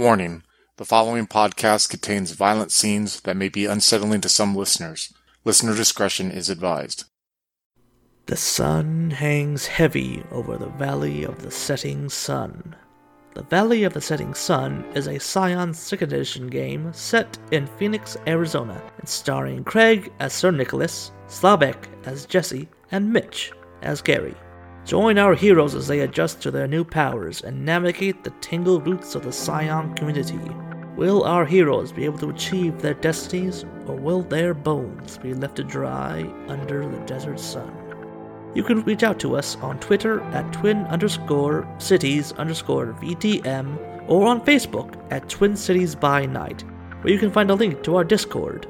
Warning the following podcast contains violent scenes that may be unsettling to some listeners. Listener discretion is advised. The sun hangs heavy over the Valley of the Setting Sun. The Valley of the Setting Sun is a Scion 2nd Edition game set in Phoenix, Arizona, and starring Craig as Sir Nicholas, Slavek as Jesse, and Mitch as Gary. Join our heroes as they adjust to their new powers and navigate the tangled roots of the Scion community. Will our heroes be able to achieve their destinies, or will their bones be left to dry under the desert sun? You can reach out to us on Twitter at twin underscore cities underscore VTM or on Facebook at Twin Cities by Night, where you can find a link to our Discord.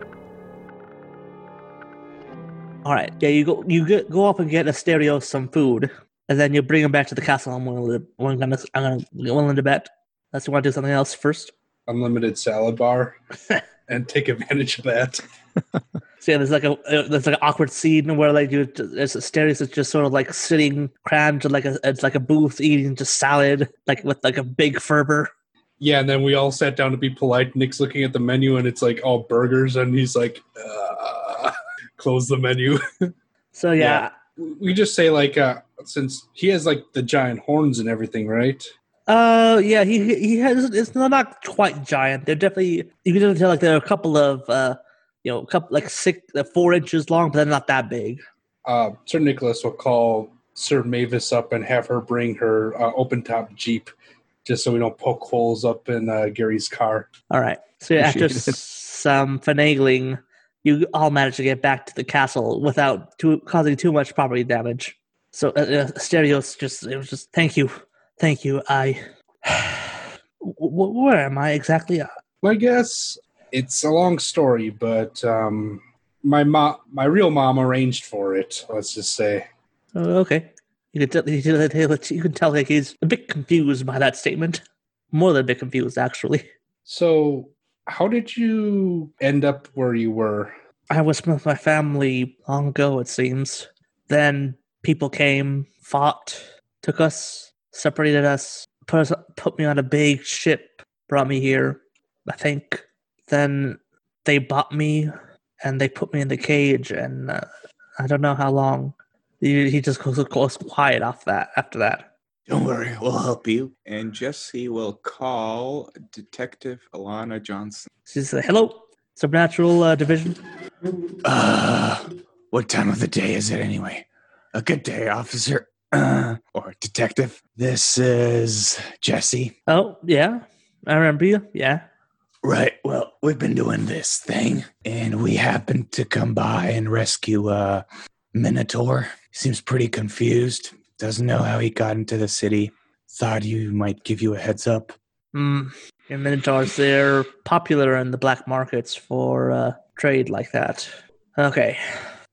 All right, yeah, you go you get, go up and get Asterios some food, and then you bring him back to the castle. I'm willing to, I'm gonna, I'm gonna willing to bet. Unless you want to do something else first. unlimited salad bar and take advantage of that. So yeah, there's like a there's like an awkward scene where like you there's Asterios is just sort of like sitting crammed to like a it's like a booth eating just salad like with like a big fervor. Yeah, and then we all sat down to be polite. Nick's looking at the menu and it's like all burgers, and he's like, uh, close the menu. So yeah, we just say like, uh, since he has like the giant horns and everything, right? Uh, yeah, he he has. It's not, not quite giant. They're definitely you can tell like they're a couple of uh, you know, a couple like six, uh, four inches long, but they're not that big. Uh, Sir Nicholas will call Sir Mavis up and have her bring her uh, open top Jeep, just so we don't poke holes up in uh, Gary's car. All right. So after Appreciate some finagling, you all manage to get back to the castle without too, causing too much property damage. So uh, uh, Asterios just it was just thank you, thank you. I. W- where am I exactly? I guess it's a long story, but um, my mom, my real mom, arranged for it. Let's just say. Oh, okay. You can tell. You can tell- you can tell like he's a bit confused by that statement. More than a bit confused, actually. So, how did you end up where you were? I was with my family long ago, it seems. Then people came, fought, took us, separated us, put us, put me on a big ship, brought me here. I think. Then they bought me, and they put me in the cage, and uh, I don't know how long. He, he just goes, goes quiet off that after that. Don't worry, we'll help you. And Jesse will call Detective Alana Johnson. She's like, "Hello, Supernatural uh, Division." Uh, what time of the day is it anyway? A good day, officer. Uh, or detective. This is Jesse. Oh yeah, I remember you. Yeah. Right. Well, we've been doing this thing, and we happened to come by and rescue uh, Minotaur. Seems pretty confused. Doesn't know how he got into the city. Thought you might give you a heads up. Hmm. Minotaurs, they're popular in the black markets for uh, trade like that. Okay.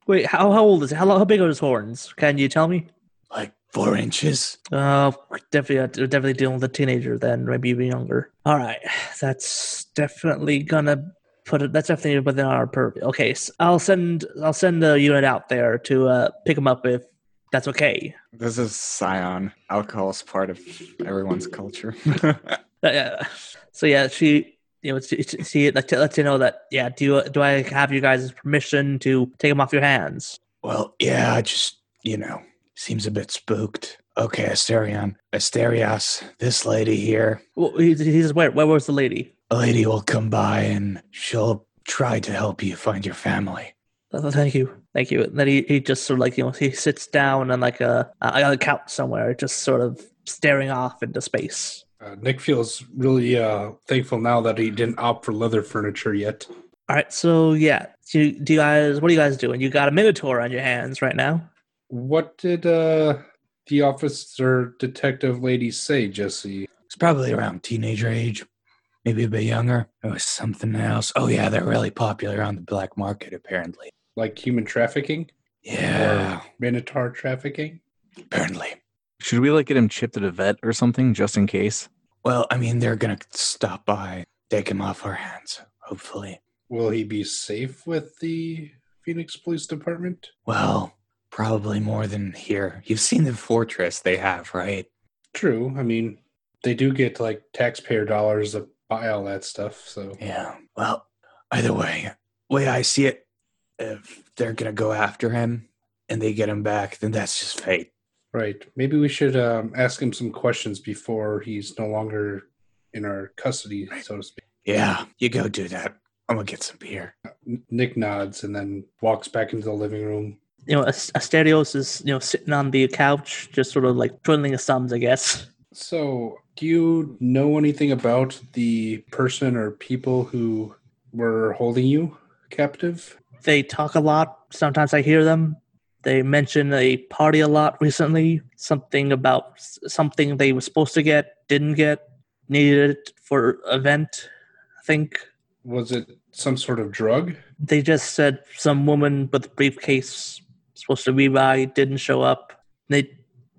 Wait, how, how old is it? How, how big are his horns? Can you tell me? Like four inches. Uh, definitely, definitely dealing with a teenager then, maybe even younger. All right, that's definitely gonna put it. That's definitely within our purview. Okay, so I'll send I'll send a unit out there to uh, pick him up if that's okay. This is Scion. Alcohol is part of everyone's culture. Uh, yeah. So yeah, she you know she, she- she let lets you know that yeah. Do you, do I have you guys' permission to take him off your hands? Well, yeah, I just, you know, seems a bit spooked. Okay, Asterion. Asterios, this lady here, Well, he, he says where where was the lady? a lady will come by and she'll try to help you find your family. Oh, thank you, thank you. And then he, he just sort of like you know he sits down on like a on a couch somewhere, just sort of staring off into space. Uh, Nick feels really uh, thankful now that he didn't opt for leather furniture yet. All right, so yeah, do you, do you guys what are you guys doing? You got a minotaur on your hands right now. What did uh, the officer detective lady say, Jesse? It's probably around teenager age, maybe a bit younger. It was something else. Oh, yeah, they're really popular on the black market, apparently. Like human trafficking Yeah, or minotaur trafficking? apparently. Should we like get him chipped at a vet or something just in case? Well, I mean, they're going to stop by, take him off our hands, hopefully. Will he be safe with the Phoenix Police Department? Well, probably more than here. You've seen the fortress they have, right? True. I mean, they do get like taxpayer dollars to buy all that stuff. So Yeah. Well, either way, way I see it, if they're gonna go after him and they get him back, then that's just fate. right, maybe we should um, ask him some questions before he's no longer in our custody, so to speak. Yeah, you go do that. I'm gonna get some beer. Nick nods and then walks back into the living room. You know, As- Asterios is you know sitting on the couch, just sort of like twiddling his thumbs, I guess. So, do you know anything about the person or people who were holding you captive? They talk a lot. Sometimes I hear them. They mention a party a lot recently. Something about something they were supposed to get, didn't get, needed it for event. I think Was it some sort of drug? they just said some woman with a briefcase supposed to be by didn't show up. They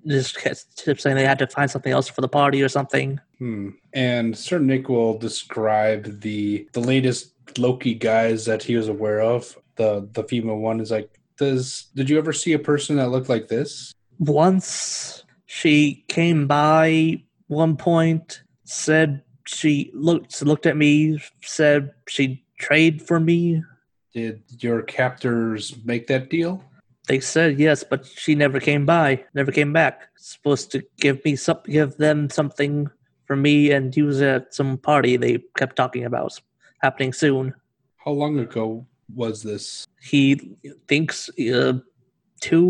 just kept saying they had to find something else for the party or something. Hmm. And Sir Nick will describe the the latest Loki guys that he was aware of. The the female one is like, does did you ever see a person that looked like this? Once she came by one point, said she looked looked at me, said she'd trade for me. Did your captors make that deal? They said yes, but she never came by, never came back. Supposed to give me some, give them something for me and use it at some party they kept talking about happening soon. How long ago was this? He thinks uh, two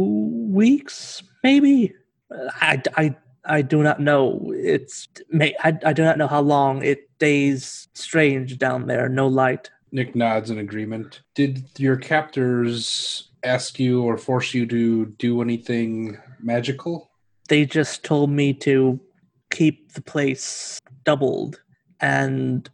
weeks, maybe. I, I, I do not know. It's may I, I do not know how long. It stays strange down there. No light. Nick nods in agreement. Did your captors ask you or force you to do anything magical? They just told me to keep the place doubled and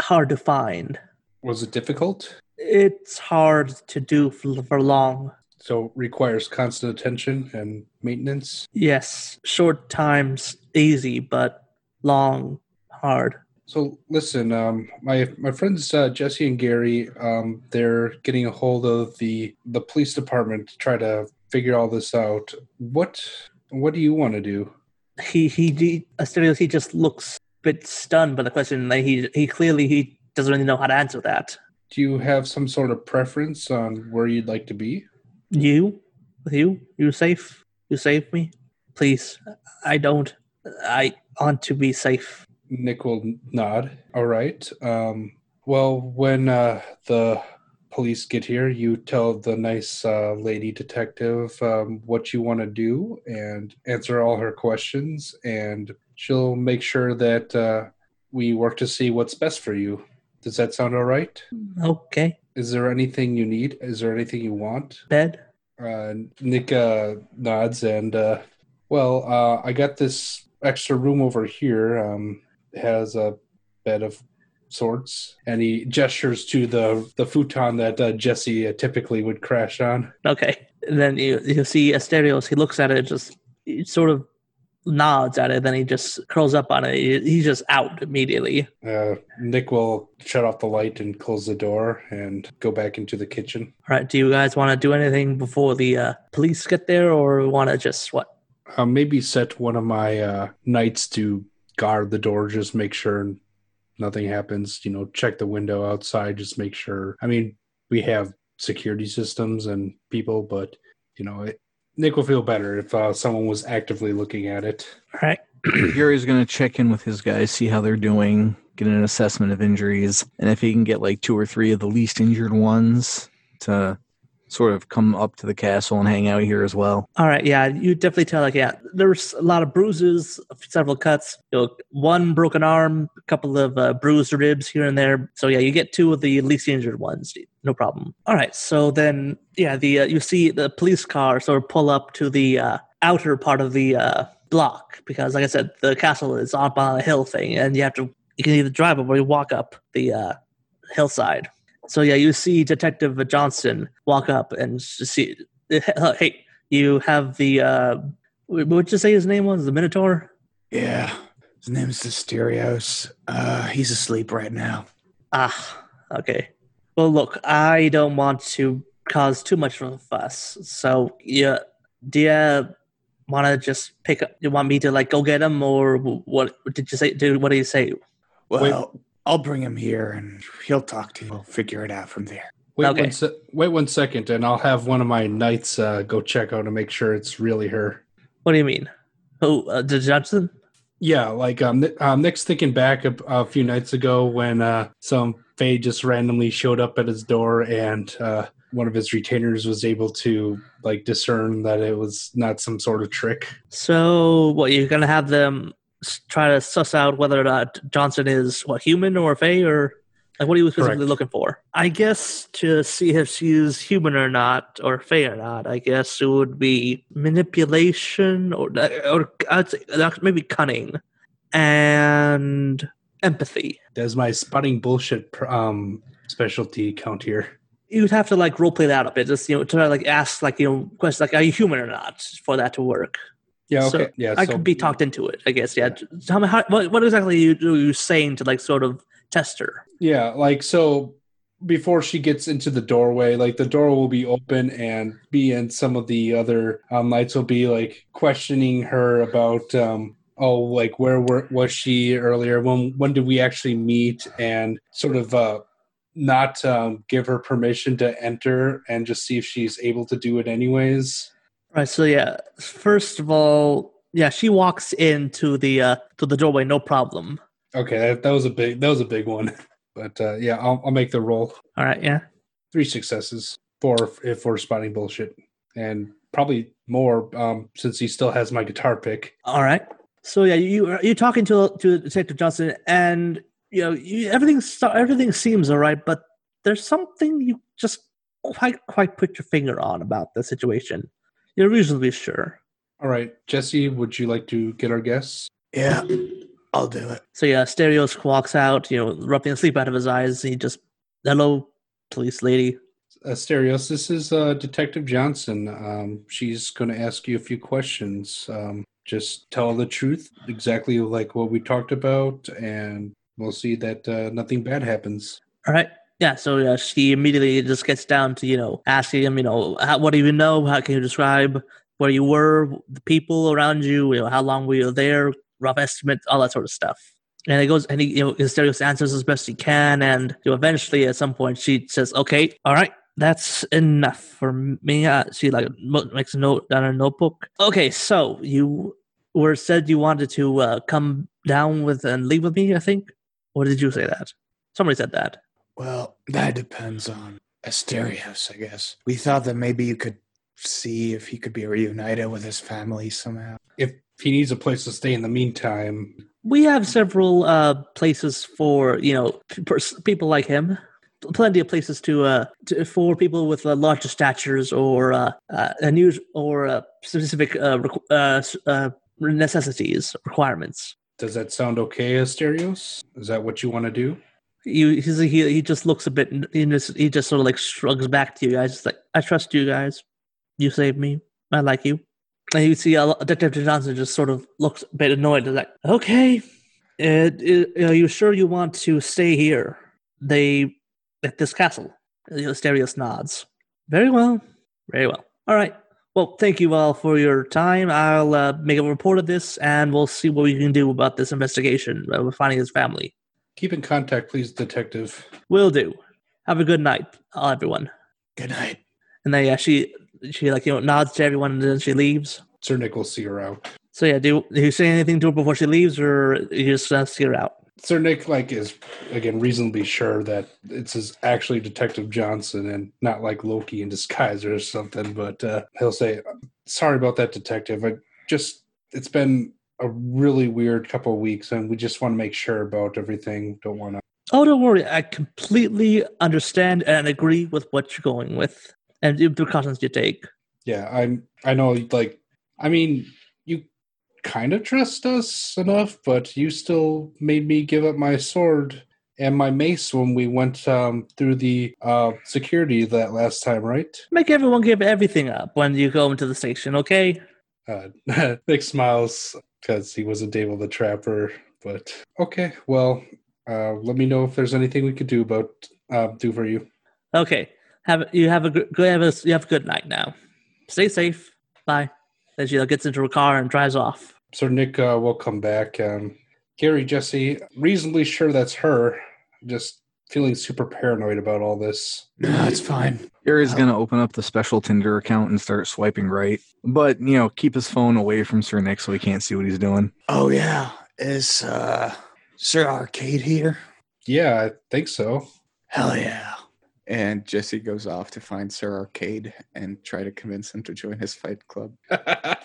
hard to find. Was it difficult? It's hard to do for, for long. So requires constant attention and maintenance. Yes, short times easy, but long hard. So listen, um, my my friends uh, Jesse and Gary, um, they're getting a hold of the the police department to try to figure all this out. What what do you want to do? He he, he Asterios, he just looks a bit stunned by the question. Like he he clearly he doesn't really know how to answer that. Do you have some sort of preference on where you'd like to be? You, you, you safe? You save me, please. I don't. I want to be safe. Nick will nod. All right. Um, well, when uh, the police get here, you tell the nice uh, lady detective um, what you want to do and answer all her questions, and she'll make sure that uh, we work to see what's best for you. Does that sound all right? Okay, Is there anything you need? Is there anything you want? bed. Uh, Nick uh, nods and, uh, well, uh, I got this extra room over here. Um, it has a bed of sorts, and he gestures to the the futon that uh, Jesse uh, typically would crash on. Okay. And then you you see Asterios. He looks at it, just sort of nods at it. Then he just curls up on it. He's just out immediately. Uh, Nick will shut off the light and close the door and go back into the kitchen. All right. Do you guys want to do anything before the uh, police get there, or want to just what? Uh, maybe set one of my uh, knights to guard the door, just make sure nothing happens. You know, check the window outside, just make sure. I mean, we have security systems and people, but you know, it, Nick will feel better if uh, someone was actively looking at it. All right. Gary's going to check in with his guys, see how they're doing, get an assessment of injuries, and if he can get like two or three of the least injured ones to sort of come up to the castle and hang out here as well. All right, yeah, you definitely tell. Like, yeah, there's a lot of bruises, several cuts, you know, one broken arm, a couple of uh, bruised ribs here and there. So yeah, you get two of the least injured ones, no problem. All right, so then yeah, the uh, you see the police car sort of pull up to the uh, outer part of the uh, block because, like I said, the castle is up on a hill thing, and you have to you can either drive up or you walk up the uh, hillside. So yeah, you see Detective Johnson walk up and see. Hey, you have the uh, what would you say his name was? The Minotaur. Yeah. His name's Asterios. Uh, he's asleep right now. Ah, okay. Well, look, I don't want to cause too much of a fuss. So, yeah, do you want to just pick up? You want me to like go get him, or what? what did you say? Dude, what do you say? Well, I'll bring him here and he'll talk to you. We'll figure it out from there. Wait Okay. one se- wait one second, and I'll have one of my knights uh, go check out and make sure it's really her. What do you mean? Oh, uh, the Johnson? Yeah, like um, um, Nick's thinking back a, a few nights ago when uh, some Fae just randomly showed up at his door, and uh, one of his retainers was able to like discern that it was not some sort of trick. So, what, you're going to have them s- try to suss out whether or not Johnson is, what, human or Fae, or like, what are you specifically Correct. looking for? I guess to see if she's human or not, or Fae or not, I guess it would be manipulation, or, or I'd say maybe cunning, and empathy. That's my spotting bullshit um, specialty count here. You'd have to like role play that a bit, just you know, try to like ask like you know questions like, "Are you human or not?" for that to work. Yeah, So, okay. yeah, I so- could be talked into it, I guess. Yeah. Tell me how, what, what exactly are you, are you saying to like sort of test her? Yeah, like so before she gets into the doorway, like the door will be open and me and some of the other um, knights will be like questioning her about um oh like where were, was she earlier when when did we actually meet and sort of uh not um, give her permission to enter and just see if she's able to do it anyways. Right. So yeah, first of all, yeah, she walks into the uh to the doorway, no problem. Okay, that, that was a big that was a big one. But uh, yeah, I'll, I'll make the roll. All right. Yeah. three successes for if we're spotting bullshit and probably more um since he still has my guitar pick All right. So yeah, you you're talking to to Detective Johnson, and you know you, everything everything seems all right, but there's something you just quite quite put your finger on about the situation. You're reasonably sure. all right jesse would you like to get our guess Yeah, I'll do it. So yeah, Asterios walks out, you know, rubbing the sleep out of his eyes. He just, hello, police lady. Asterios, this is uh, Detective Johnson. Um, she's going to ask you a few questions. Um, just tell the truth, exactly like what we talked about, and we'll see that uh, nothing bad happens. All right. Yeah. So she immediately just gets down to you know asking him, you know, how, what do you know? How can you describe where you were, the people around you, you know, how long were you there, rough estimate, all that sort of stuff. And it goes, and he, you know, Asterios answers as best he can, and you know, eventually, at some point, she says, "Okay, all right, that's enough for me." Uh, she like makes a note down her notebook. Okay, so you were said you wanted to uh, come down with and leave with me. I think, or did you say that? Somebody said that. Well, that depends on Asterios, I guess. We thought that maybe you could see if he could be reunited with his family somehow. If he needs a place to stay in the meantime, we have several uh places for you know pers- people like him plenty of places to uh to, for people with uh, larger statures or uh, uh unusual or uh, specific uh, requ- uh, uh necessities requirements does that sound okay, Asterios? Is that what you want to do? He's, he he just looks a bit he just he just sort of like shrugs back to you guys. Just like i trust you guys. You saved me. I like you. And you see uh, detective johnson just sort of looks a bit annoyed. Like okay uh, uh, are you sure you want to stay here? They at this castle. The Asterios nods. Very well. Very well. All right. Well thank you all for your time. I'll uh, make a report of this and we'll see what we can do about this investigation uh, finding his family Keep in contact, please, Detective. Will do. Have a good night, uh, everyone. Good night. And then yeah, she she like you know nods to everyone and then she leaves. Sir Nick will see her out. So yeah, do, do you say anything to her before she leaves, or you just uh, see her out? Sir Nick, like, is again reasonably sure that it's is actually Detective Johnson and not like Loki in disguise or something. But uh, he'll say, "Sorry about that, Detective. I just it's been a really weird couple of weeks, and we just want to make sure about everything. Don't want to." Oh, don't worry. I completely understand and agree with what you're going with and the precautions you take. Yeah, I'm. I know. Like, I mean, you kind of trust us enough, but you still made me give up my sword and my mace when we went um, through the uh, security that last time, right? Make everyone give everything up when you go into the station, okay? Uh, Nick smiles because he wasn't able to trap her. But okay, well, uh, let me know if there's anything we could do about uh, do for you. Okay. Have you have a good have a, you have a good night now. Stay safe. Bye. Then she gets into her car and drives off. So Nick uh, will come back. Um, Gary, Jesse, reasonably sure that's her. just feeling super paranoid about all this. No, it's fine. Gary's gonna open up the special Tinder account and start swiping right, but you know, keep his phone away from Sir Nick so he can't see what he's doing. Oh yeah, is uh Sir Arcade here? Yeah, I think so. Hell yeah. And Jesse goes off to find Sir Arcade and try to convince him to join his fight club.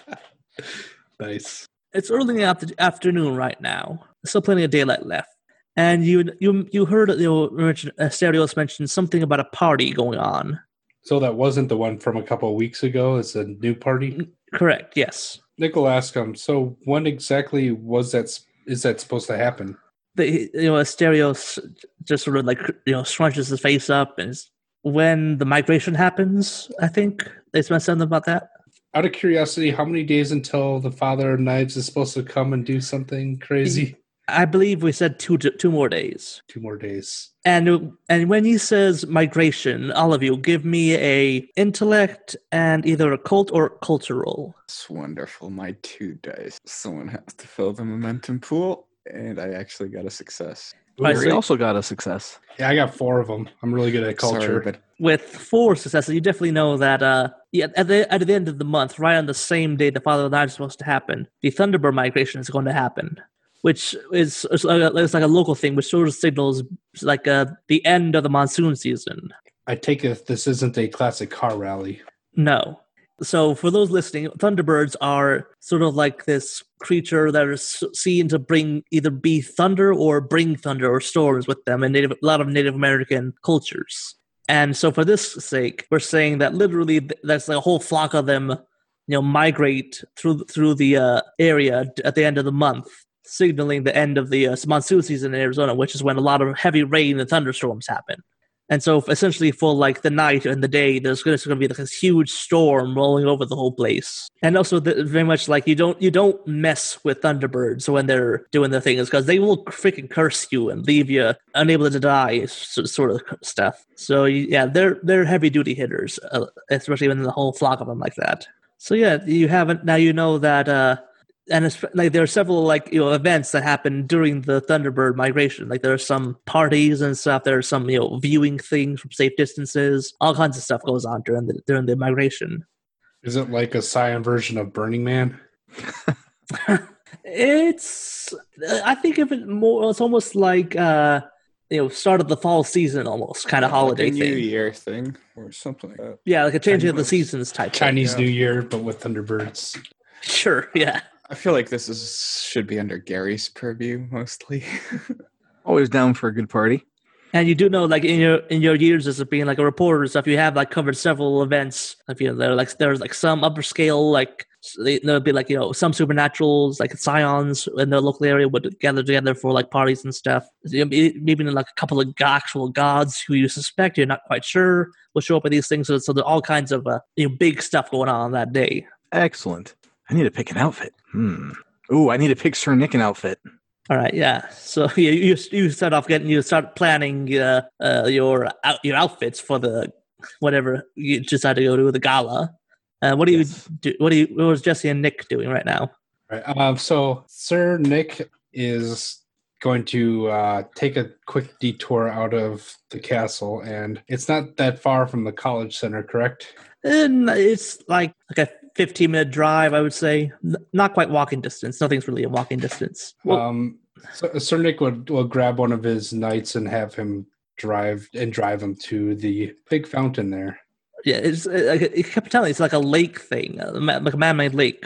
nice. It's early in the after- afternoon right now. There's still plenty of daylight left. And you you you heard you know, Asterios mention something about a party going on. So that wasn't the one from a couple of weeks ago. It's a new party. Correct. Yes. Nick will ask him. Um, so when exactly was that? Is that supposed to happen? The you know Asterios just sort of like you know scrunches his face up and when the migration happens. I think they said something about that. Out of curiosity, how many days until the Father of Knives is supposed to come and do something crazy? I believe we said two two more days. Two more days. And and when he says migration, all of you give me a intellect and either a cult or cultural. It's wonderful. My two dice. Someone has to fill the momentum pool, and I actually got a success. I Gary see. also got a success. Yeah, I got four of them. I'm really good at culture. Sorry, but With four successes, you definitely know that uh yeah, at the at the end of the month, right on the same day the Father of the Night is supposed to happen, the Thunderbird migration is going to happen. Which is it's like, a, it's like a local thing, which sort of signals like uh, the end of the monsoon season. I take it this isn't a classic car rally. No. So, for those listening, Thunderbirds are sort of like this creature that is seen to bring either be thunder or bring thunder or storms with them in Native, a lot of Native American cultures. And so, for this sake, we're saying that literally th- that's like a whole flock of them, you know, migrate through through the uh, area at the end of the month, signaling the end of the uh, monsoon season in Arizona, which is when a lot of heavy rain and thunderstorms happen. And so, essentially, for like the night and the day, there's going to be like this huge storm rolling over the whole place. And also, the, very much like you don't you don't mess with Thunderbirds when they're doing their things because they will freaking curse you and leave you unable to die, sort of stuff. So yeah, they're they're heavy duty hitters, uh, especially when the whole flock of them like that. So yeah, you haven't now you know that. uh and it's like there are several like you know events that happen during the Thunderbird migration. Like there are some parties and stuff. There are some you know viewing things from safe distances. All kinds of stuff goes on during the during the migration. Is it like a Scion version of Burning Man? It's I think of it more. It's almost like uh you know start of the fall season, almost kind of holiday like a New thing. Year thing or something like that. Yeah, like a changing of the seasons type. thing. Chinese Yeah. New Year, but with Thunderbirds. Sure. Yeah. I feel like this is should be under Gary's purview mostly. Always down for a good party. And you do know, like in your in your years as being like a reporter and stuff, you have like covered several events. If you know, there like there's like some upper scale, like they- there'll be like you know some supernaturals, like scions in the local area would gather together for like parties and stuff. You know, Maybe like a couple of actual gods who you suspect you're not quite sure will show up at these things. So, so there are all kinds of uh, you know big stuff going on on that day. Excellent. I need to pick an outfit. Hmm. Ooh, I need to pick Sir Nick an outfit. All right, yeah. So yeah, you you start off getting you start planning uh, uh, your out, your outfits for the whatever you decide to go to the gala. Uh, what do Yes. you do? What do you? What was Jesse and Nick doing right now? Right. Um, so Sir Nick is going to uh, take a quick detour out of the castle, and it's not that far from the college center, correct? And it's like like a fifteen minute drive, I would say. Not quite walking distance. Nothing's really a walking distance. Well, um, so, Sir Nick would will grab one of his knights and have him drive and drive him to the big fountain there. yeah, it's like it kept telling it's like a lake thing, uh, like a man-made lake.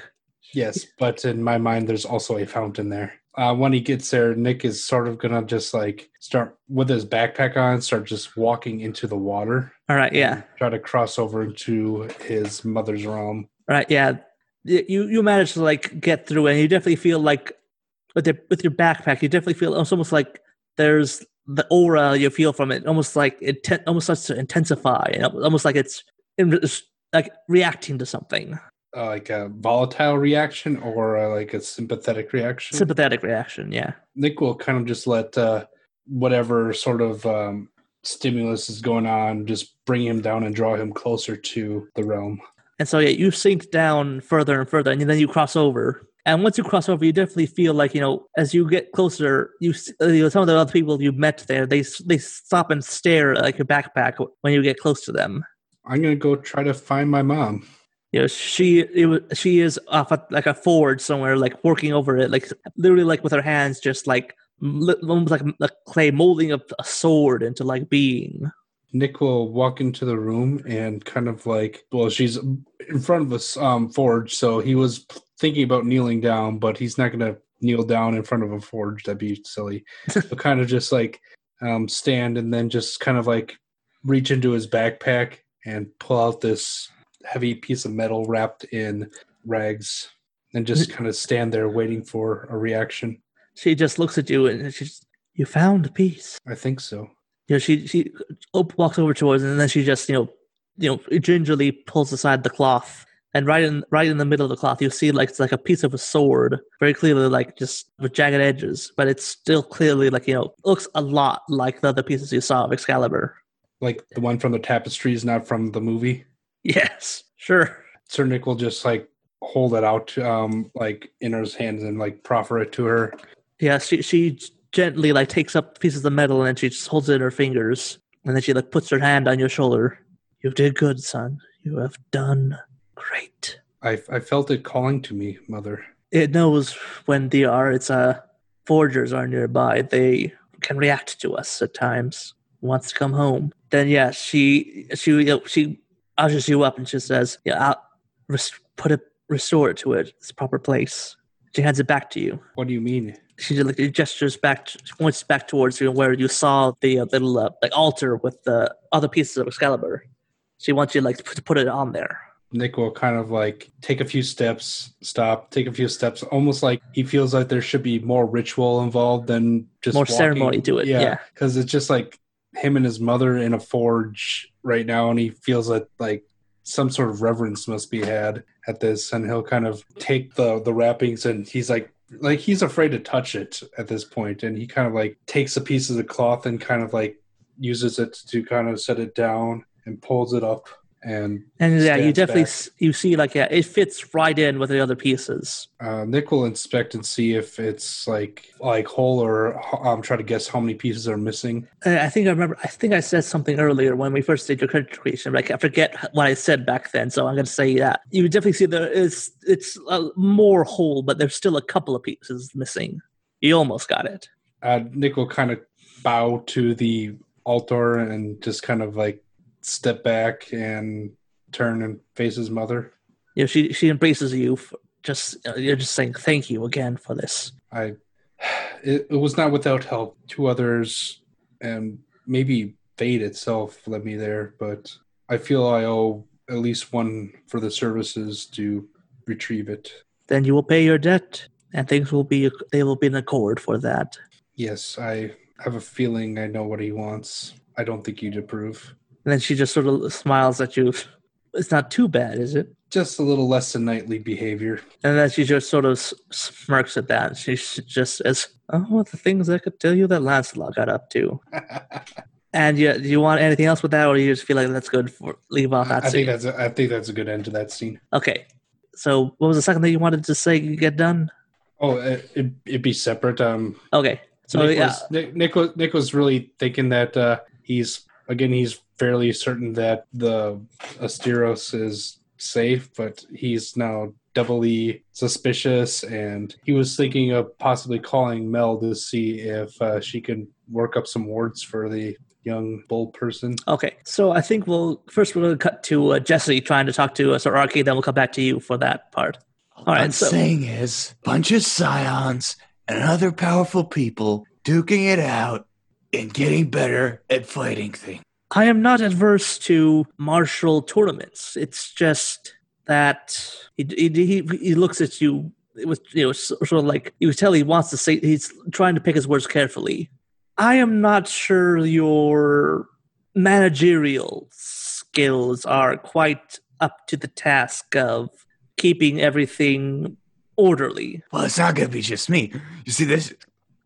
Yes, but in my mind, there's also a fountain there. Uh, when he gets there, Nick is sort of gonna just like start with his backpack on, start just walking into the water. All right, yeah. Try to cross over into his mother's realm. Right, yeah. You you manage to like get through, and you definitely feel like with your with your backpack, you definitely feel it's almost like there's the aura you feel from it, almost like it te- almost starts to intensify, and almost like it's, it's like reacting to something, Uh, like a volatile reaction or uh, like a sympathetic reaction. sympathetic reaction. Yeah, Nick will kind of just let uh, whatever sort of um, stimulus is going on just bring him down and draw him closer to the realm. And so yeah, you sink down further and further, and then you cross over, And once you cross over, you definitely feel like you know, as you get closer, you, uh, you know, some of the other people you've met there, they they stop and stare at like your backpack when you get close to them. I'm gonna go try to find my mom. You know, she it was, she is off at like a forge somewhere, like working over it, like literally like with her hands, just like almost like like clay, molding of a sword into like being. Nick will walk into the room and kind of like, well, she's in front of us um, forge, so he was thinking about kneeling down, but he's not gonna kneel down in front of a forge. That'd be silly. but kind of just like um, stand and then just kind of like reach into his backpack and pull out this heavy piece of metal wrapped in rags, and just kind of stand there waiting for a reaction. She just looks at you and she's, "You found peace." I think so. You know, she she op- walks over towards and then she just you know you know gingerly pulls aside the cloth, and right in right in the middle of the cloth, you see like it's like a piece of a sword, very clearly like just with jagged edges, but it's still clearly like you know looks a lot like the other pieces you saw of Excalibur. Like the one from the tapestries, not from the movie. Yes, sure. Sir Nick will just like hold it out, um, like in his hands and like proffer it to her. Yeah, she she gently like takes up pieces of metal and then she just holds it in her fingers, and then she like puts her hand on your shoulder. You did good, son. You have done great. I I felt it calling to me, mother. it knows when the are its uh forgers are nearby they can react to us at times wants to come home then yeah she she she ushers you up and she says yeah i'll res- put it restore it to it, its proper place she hands it back to you What do you mean? she like gestures back she points back towards you where you saw the uh, little uh, like altar with the other pieces of excalibur she wants you like to put it on there Nick will kind of like take a few steps, stop, take a few steps, almost like he feels like there should be more ritual involved than just More walking. ceremony to it, yeah. because it's just like him and his mother in a forge right now, and he feels that like some sort of reverence must be had at this, and he'll kind of take the the wrappings, and he's like like he's afraid to touch it at this point, and he kind of like takes a piece of the cloth and kind of like uses it to kind of set it down and pulls it up and And yeah, you definitely s- you see like yeah, it fits right in with the other pieces. Uh, Nick will inspect and see if it's like like whole or um, try to guess how many pieces are missing. Uh, I think I remember. I think I said something earlier when we first did your character creation. Like I forget what I said back then, so I'm going to say that you definitely see there is it's uh, more whole, but there's still a couple of pieces missing. You almost got it. Uh, Nick will kind of bow to the altar and just kind of like step back and turn and face his mother. You know, she she embraces you. For just uh, you're just saying thank you again for this. I it, it was not without help. Two others and maybe fate itself led me there, but I feel I owe at least one for the services to retrieve it. Then you will pay your debt, and things will be they will be in accord for that. Yes, I have a feeling I know what he wants. I don't think you'd approve. And then she just sort of smiles at you. It's not too bad, is it? Just a little less than knightly behavior. And then she just sort of smirks at that. She just says, "Oh, the things I could tell you that Lancelot got up to." And yeah, do you want anything else with that, or do you just feel like that's good for leave off that I scene? think that's a, I think that's a good end to that scene. okay. So, what was the second thing you wanted to say? You get done. Oh, it, it, it'd be separate. Um, Okay. So Nick, yeah, was, Nick, Nick was Nick was really thinking that uh, he's again he's fairly certain that the Asterios is safe, but he's now doubly suspicious, and he was thinking of possibly calling Mel to see if uh, she can work up some wards for the young bull person. okay. So I think we'll first we're going to cut to uh, Jesse trying to talk to uh, Sir Archie. Then we'll come back to you for that part. All What right. I'm So saying is, bunch of scions and other powerful people duking it out and getting better at fighting things. I am not adverse to martial tournaments. It's just that he he he, looks at you with you know sort of like you tell he wants to say he's trying to pick his words carefully. I am not sure your managerial skills are quite up to the task of keeping everything orderly. Well, it's not going to be just me. You see, this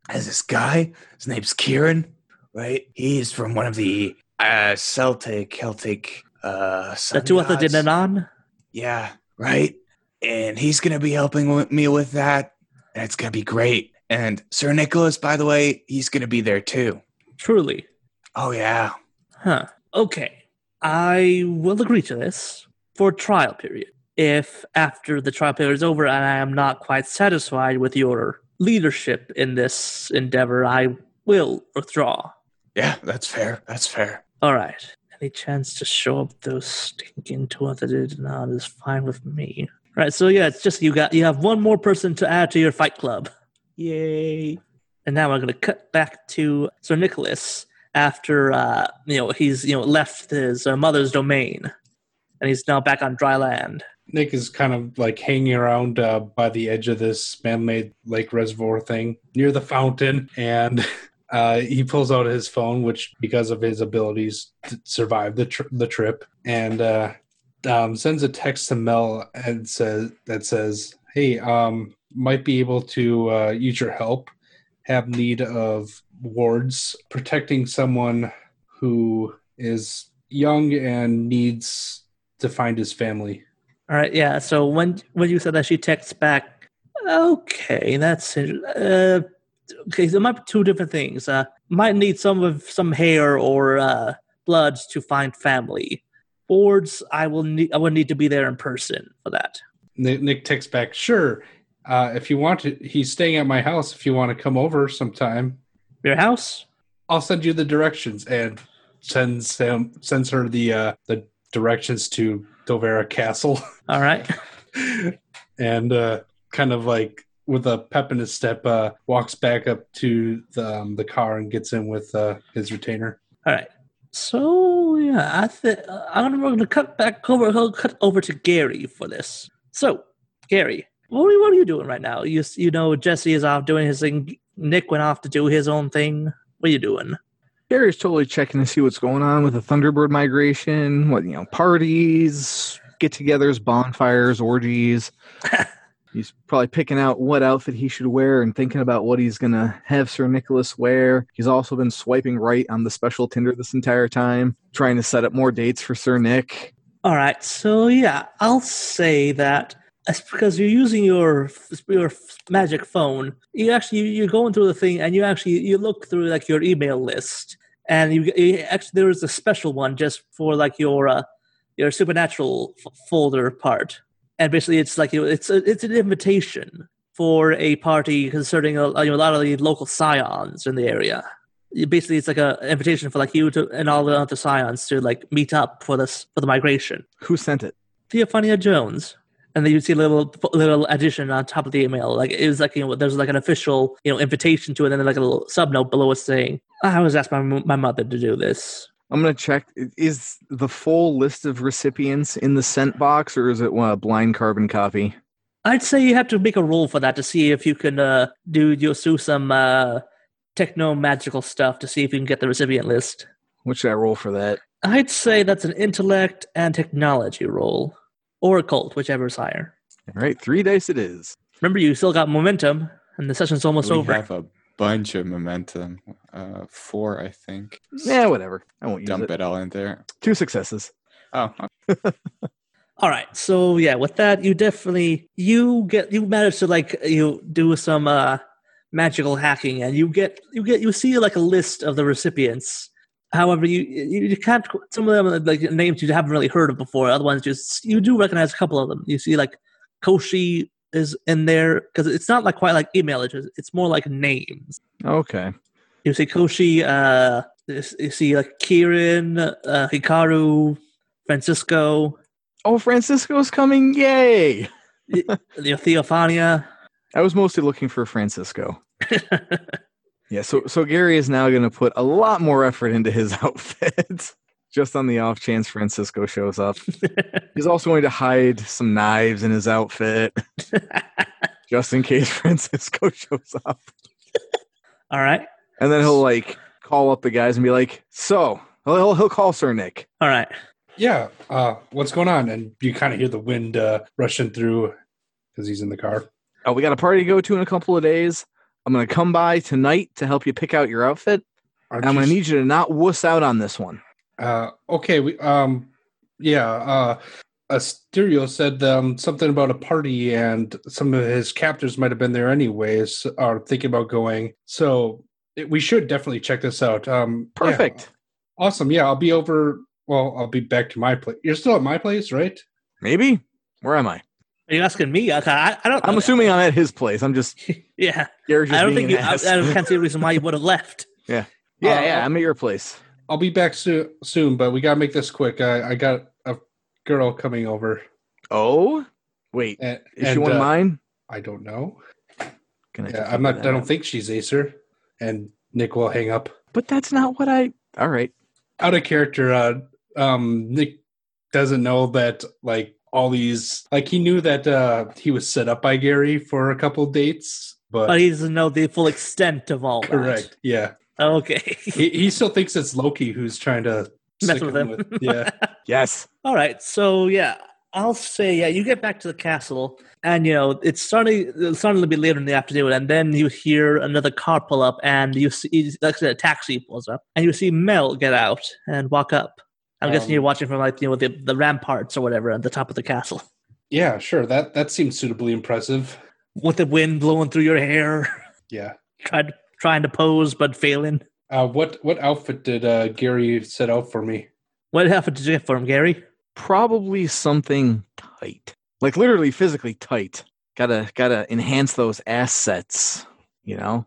as this guy. His name's Kieran, right? He's from one of the uh, Celtic, Celtic. Uh, The De gods. Danann? Yeah, right. and he's going to be helping with me with that. And it's going to be great. And Sir Nicholas, by the way, he's going to be there too. Truly. Oh, yeah. Huh. Okay. I will agree to this for trial period. If after the trial period is over and I am not quite satisfied with your leadership in this endeavor, I will withdraw. Yeah, that's fair. That's fair. All right. Any chance to show up those stinking two-headed not is fine with me. All right. So yeah, it's just you got you have one more person to add to your fight club. Yay! And now we're gonna cut back to Sir Nicholas after uh, you know he's you know left his uh, mother's domain, and he's now back on dry land. Nick is kind of like hanging around uh, by the edge of this man-made lake reservoir thing near the fountain, and uh, he pulls out his phone, which because of his abilities to survive the the trip, and uh, um, sends a text to Mel and says that says, "Hey, um, might be able to uh, use your help. Have need of wards protecting someone who is young and needs to find his family." All right, yeah. So when when you said that, she texts back. Okay, that's uh, okay. There might be two different things. Uh, might need some of some hair or uh, blood to find family. Wards, I will need. I would need to be there in person for that. Nick, Nick texts back, "Sure, uh, if you want to. He's staying at my house. If you want to come over sometime, Your house? I'll send you the directions." And sends him sends her the uh, the directions to Dovera Castle. All right. and uh, kind of like with a pep in his step, uh, walks back up to the um, the car and gets in with uh, his retainer. All right. So yeah, I think I'm going to cut back over. I'll cut over to Gary for this. So, Gary, what are, what are you doing right now? You you know Jesse is off doing his thing. Nick went off to do his own thing. What are you doing? Gary's totally checking to see what's going on with the Thunderbird migration. What you know, parties, get-togethers, bonfires, orgies. he's probably picking out what outfit he should wear and thinking about what he's gonna have Sir Nicholas wear. He's also been swiping right on the special Tinder this entire time, trying to set up more dates for Sir Nick. All right. So yeah, I'll say that it's because you're using your your magic phone. You actually you're going through the thing, and you actually you look through like your email list, and you, you actually there is a special one just for like your uh, your supernatural f- folder part, and basically it's like you know, it's a, it's an invitation for a party concerning a, you know, a lot of the local scions in the area. Basically, it's like an invitation for like you to and all the other scions to like meet up for this for the migration. Who sent it? Theophania Jones. And then you see a little little addition on top of the email. Like it was like you know there's like an official you know invitation to it, and then like a little sub note below it saying, "I was asked by my mother to do this." I'm gonna check. Is the full list of recipients in the sent box, or is it a blind carbon copy? I'd say you have to make a roll for that to see if you can uh, do you do some uh, techno magical stuff to see if you can get the recipient list. What should I roll for that? I'd say that's an intellect and technology roll, or occult, whichever is higher. All right, three dice it is. Remember, you still got momentum, and the session's almost we over. have a bunch of momentum. Uh, four, I think. Yeah, whatever. I won't use Dump it. it all in there. Two successes. Oh, All right. So yeah, with that, you definitely you get you manage to like you do some uh magical hacking, and you get you get you see like a list of the recipients. However, you you you can't some of them are like names you haven't really heard of before. Other ones just you do recognize a couple of them. You see like Koshi is in there because it's not like quite like email addresses. It's more like names. Okay. You see Koshi. Uh, you see like Kieran, uh, Hikaru, Francisco, Oh, Francisco's coming! Yay! you know, Theophania. I was mostly looking for Francisco. Yeah, so so Gary is now going to put a lot more effort into his outfit, just on the off chance Francisco shows up. He's also going to hide some knives in his outfit, just in case Francisco shows up. All right. And then he'll like call up the guys and be like, "So he'll he'll call Sir Nick. All right. Yeah, uh, what's going on? And you kind of hear the wind uh, rushing through because he's in the car. Oh, we got a party to go to in a couple of days. I'm going to come by tonight to help you pick out your outfit. Aren't I'm going to need you to not wuss out on this one. Uh, okay, we um, yeah. Uh, Asterio said um, something about a party, and some of his captors might have been there anyways, or thinking about going. So it, we should definitely check this out. Um, yeah. Perfect. awesome. Yeah, I'll be over. Well, I'll be back to my place. You're still at my place, right? Maybe. Where am I? Are you asking me? Okay, I, I don't. I'm assuming I'm at his place. I'm just. Yeah, Gary's just I don't think you, I. I can't see a reason why you would have left. yeah, Uh, yeah. I'm at your place. I'll be back soon, soon but we gotta make this quick. I, I got a girl coming over. Oh, wait. And, Is and, she one uh, of mine? I don't know. Can I Yeah, I'm not. I don't up? think she's Acer. And Nick will hang up. But that's not what I. All right. Out of character. Uh, um, Nick doesn't know that like all these. Like he knew that uh he was set up by Gary for a couple dates, but, But he doesn't know the full extent of all correct. Yeah, that. Okay. he, he still thinks it's Loki who's trying to Mess with him. yeah, Yes. All right. So yeah, I'll say yeah. You get back to the castle, and you know it's starting. It's starting to be later in the afternoon, and then you hear another car pull up, and you see like a taxi pulls up, and you see Mel get out and walk up. I'm guessing Um, you're watching from like you know the the ramparts or whatever at the top of the castle, yeah. Sure. That that seems suitably impressive. with the wind blowing through your hair, Yeah. trying trying to pose but failing. Uh, what what outfit did uh, Gary set out for me? What outfit did you get for him, Gary? Probably something tight. Like literally physically tight. Gotta gotta enhance those assets. You know?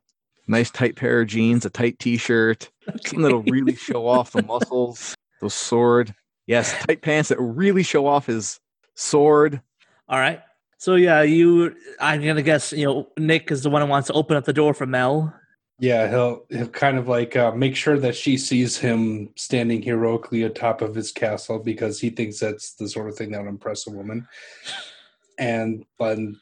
Nice tight pair of jeans, a tight t-shirt, something that'll really show off the muscles, the sword. Yes, tight pants that really show off his sword. All right. So yeah, you. I'm gonna guess you know Nick is the one who wants to open up the door for Mel. Yeah, he'll he'll kind of like uh, make sure that she sees him standing heroically atop of his castle because he thinks that's the sort of thing that would impress a woman. And then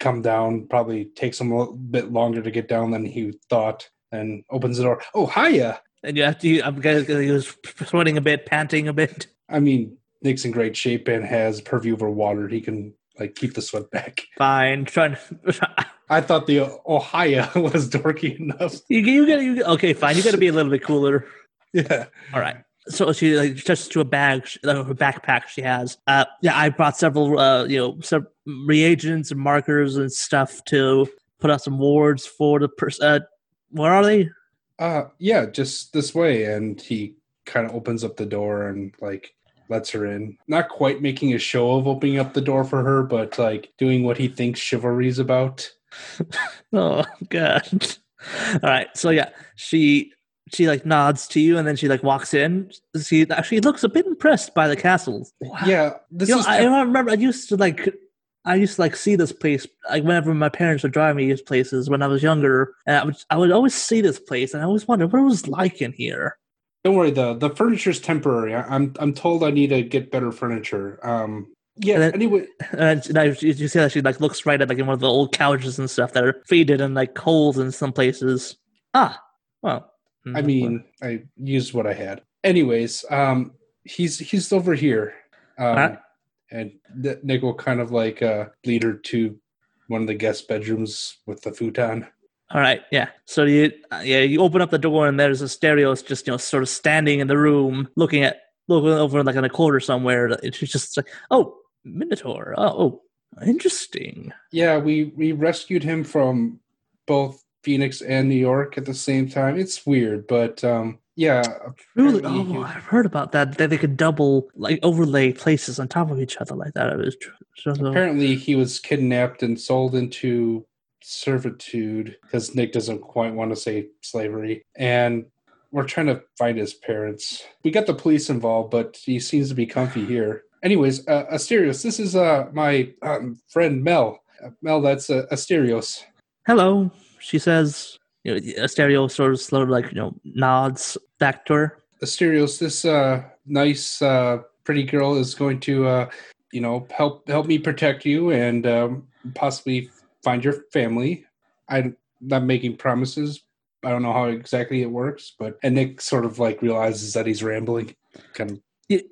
come down, probably takes him a little bit longer to get down than he thought, and opens the door. Oh, hiya! And you have to. I'm guessing he was sweating a bit, panting a bit. I mean, Nick's in great shape and has purview over water. He can like keep the sweat back. Fine, trying. I thought the oh hiya was dorky enough. you you get you okay. Fine, you got to be a little bit cooler. Yeah. All right. So she like touches to a bag, uh, her backpack she has. Uh, yeah, I brought several, uh, you know, some reagents and markers and stuff to put out some wards for the person. Uh, where are they? Uh yeah, just this way. And he kind of opens up the door and like lets her in. Not quite making a show of opening up the door for her, but like doing what he thinks chivalry's about. Oh God! All right, so yeah, she she like nods to you, and then she like walks in. She actually looks a bit impressed by the castle. Wow. Yeah, this you know, is I, I remember I used to like I used to like see this place like whenever my parents would drive me these places when I was younger, and I would I would always see this place, and I always wondered what it was like in here. Don't worry the the furniture's temporary. I, I'm I'm told I need to get better furniture. Um yeah, then- anyway, And you see that she like looks right at like in one of the old couches and stuff that are faded and like holes in some places. Ah, well. I mean, I used what I had. Anyways, um, he's he's over here, um, Alright. and Nick will kind of like uh, lead her to one of the guest bedrooms with the futon. All right, yeah. So you, uh, yeah, you open up the door and there's Asterios It's just you know sort of standing in the room, looking at looking over like in a corner somewhere. It's just like, oh, Minotaur. Oh, oh, interesting. Yeah, we we rescued him from both Phoenix and New York at the same time. It's weird, but um, yeah, Really? Oh, I've heard about that. That they could double like overlay places on top of each other like that. It was tr- apparently he was kidnapped and sold into servitude because Nick doesn't quite want to say slavery. And we're trying to find his parents. We got the police involved, but he seems to be comfy here. Anyways, uh, Asterios, this is uh, my um, friend Mel. Uh, Mel, that's uh, Asterios. Hello, she says. You know, Asterios sort of slowly like you know nods back to her. Asterios, this uh, nice, uh, pretty girl is going to, uh, you know, help help me protect you and um, possibly find your family. I'm not making promises. I don't know how exactly it works, but and Nick sort of like realizes that he's rambling. Kind of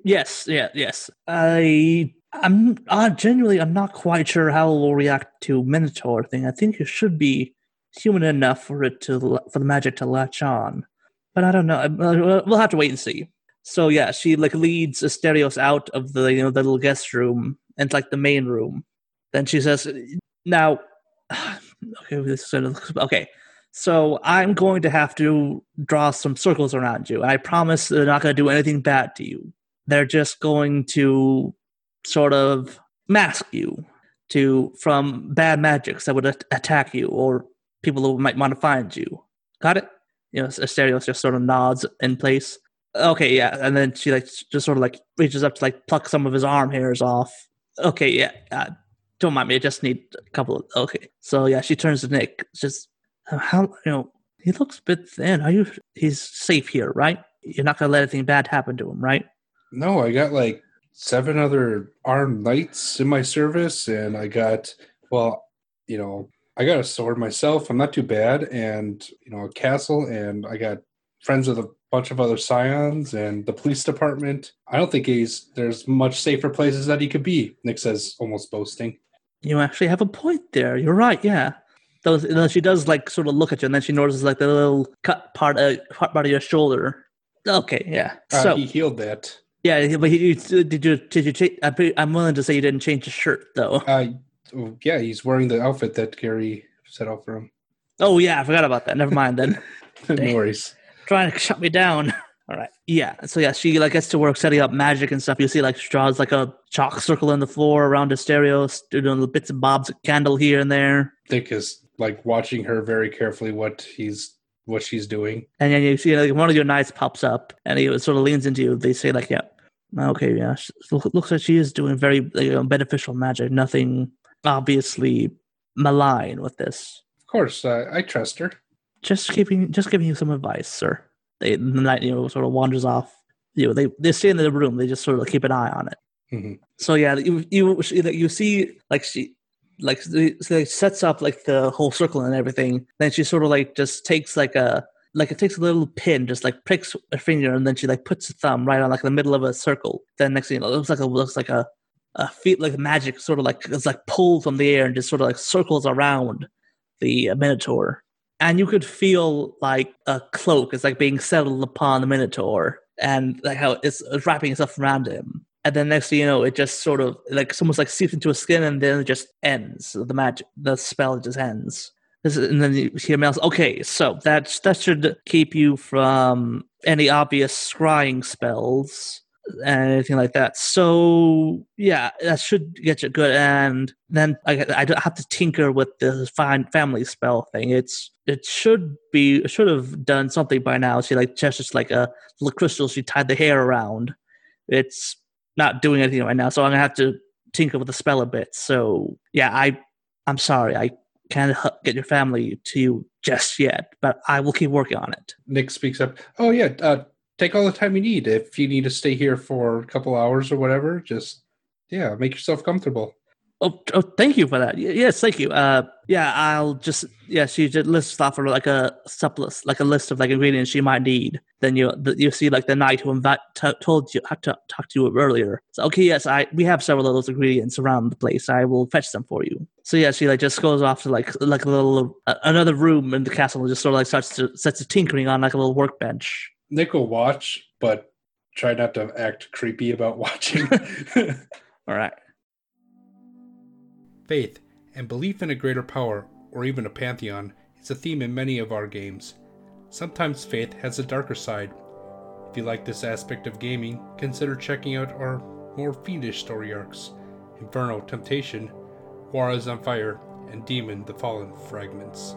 yes, yeah, yes. I, I'm uh, genuinely, I'm not quite sure how it will react to Minotaur thing. I think it should be human enough for it to for the magic to latch on, but I don't know. Uh, We'll have to wait and see. So yeah, she like leads Asterios out of the you know the little guest room and like the main room. Then she says, "Now, okay, this is sort of- okay. So I'm going to have to draw some circles around you, I promise they're not going to do anything bad to you. They're just going to sort of mask you to from bad magics that would at- attack you or people who might want to find you. Got it? You know, Asterios just sort of nods in place. Okay, yeah, and then she like just sort of like reaches up to like pluck some of his arm hairs off. Okay, yeah, uh, don't mind me. I just need a couple of. Okay, so yeah, she turns to Nick. Just uh, how you know he looks a bit thin. Are you? He's safe here, right? You're not gonna let anything bad happen to him, right? No, I got like seven other armed knights in my service, and I got well, you know, I got a sword myself. I'm not too bad, and you know, a castle, and I got friends with a bunch of other scions and the police department. I don't think he's there's much safer places that he could be. Nick says, almost boasting. You actually have a point there. You're right. Yeah. Those, and then she does like sort of look at you, and then she notices like the little cut part, uh, part of your shoulder. Okay, yeah. Uh, So he healed that. yeah, but he, you, did you did you change? I'm willing to say you didn't change the shirt though. Uh, oh, yeah, he's wearing the outfit that Gary set out for him. Oh yeah, I forgot about that. Never mind then. no worries. Trying to shut me down. All right. Yeah. So yeah, she like gets to work setting up magic and stuff. You see like she draws like a chalk circle in the floor around the stereo, doing little bits and bobs of candle here and there. Dick is like watching her very carefully what he's what she's doing. And then you see like one of your knights pops up and he sort of leans into you. They say like, "Yeah, okay, yeah." she- Looks like she is doing very like, you know, beneficial magic. Nothing obviously malign with this. Of course, uh, I trust her. Just giving, just giving you some advice, sir. They, the knight, you know, sort of wanders off. You know, they they stay in the room. They just sort of keep an eye on it. Mhm. So yeah, you you you see like she like so like sets up like the whole circle and everything. Then she sort of like just takes like a like it takes a little pin, just like pricks a finger, and then she like puts a thumb right on like the middle of a circle. Then next thing you know, it looks like a looks like a a feet like magic, sort of like it's like pulled from the air and just sort of like circles around the uh, minotaur. And you could feel like a cloak is like being settled upon the minotaur, and like how it's wrapping itself around him. And then next thing you know, it just sort of like it's almost like seeps into his skin, and then it just ends. The magic, the spell just ends. Is, and then you hear. Okay, so that that should keep you from any obvious scrying spells and anything like that. So yeah, that should get you good. And then I I don't have to tinker with the fine family spell thing. It's it should be it should have done something by now. She like just just like a little crystal. She tied the hair around. It's not doing anything right now, so I'm gonna have to tinker with the spell a bit. So yeah, I I'm sorry, I can't get your family to you just yet, but I will keep working on it. Nick speaks up. Oh yeah, uh, take all the time you need. If you need to stay here for a couple hours or whatever, just yeah, make yourself comfortable. Oh, oh, thank you for that. Yes, thank you. Uh, yeah, I'll just yeah. She just lists off her like a sublist, like a list of like ingredients she might need. Then you you see like the knight who invite, t- told you had to talk to you earlier. So okay, yes, I we have several of those ingredients around the place. I will fetch them for you. So yeah, she like just goes off to like like a little uh, another room in the castle and just sort of like starts to sets to tinkering on like a little workbench. Nick will watch, but try not to act creepy about watching. All right. Faith and belief in a greater power, or even a pantheon, is a theme in many of our games. Sometimes faith has a darker side. If you like this aspect of gaming, consider checking out our more fiendish story arcs Inferno Temptation, War is on Fire, and Demon the Fallen Fragments.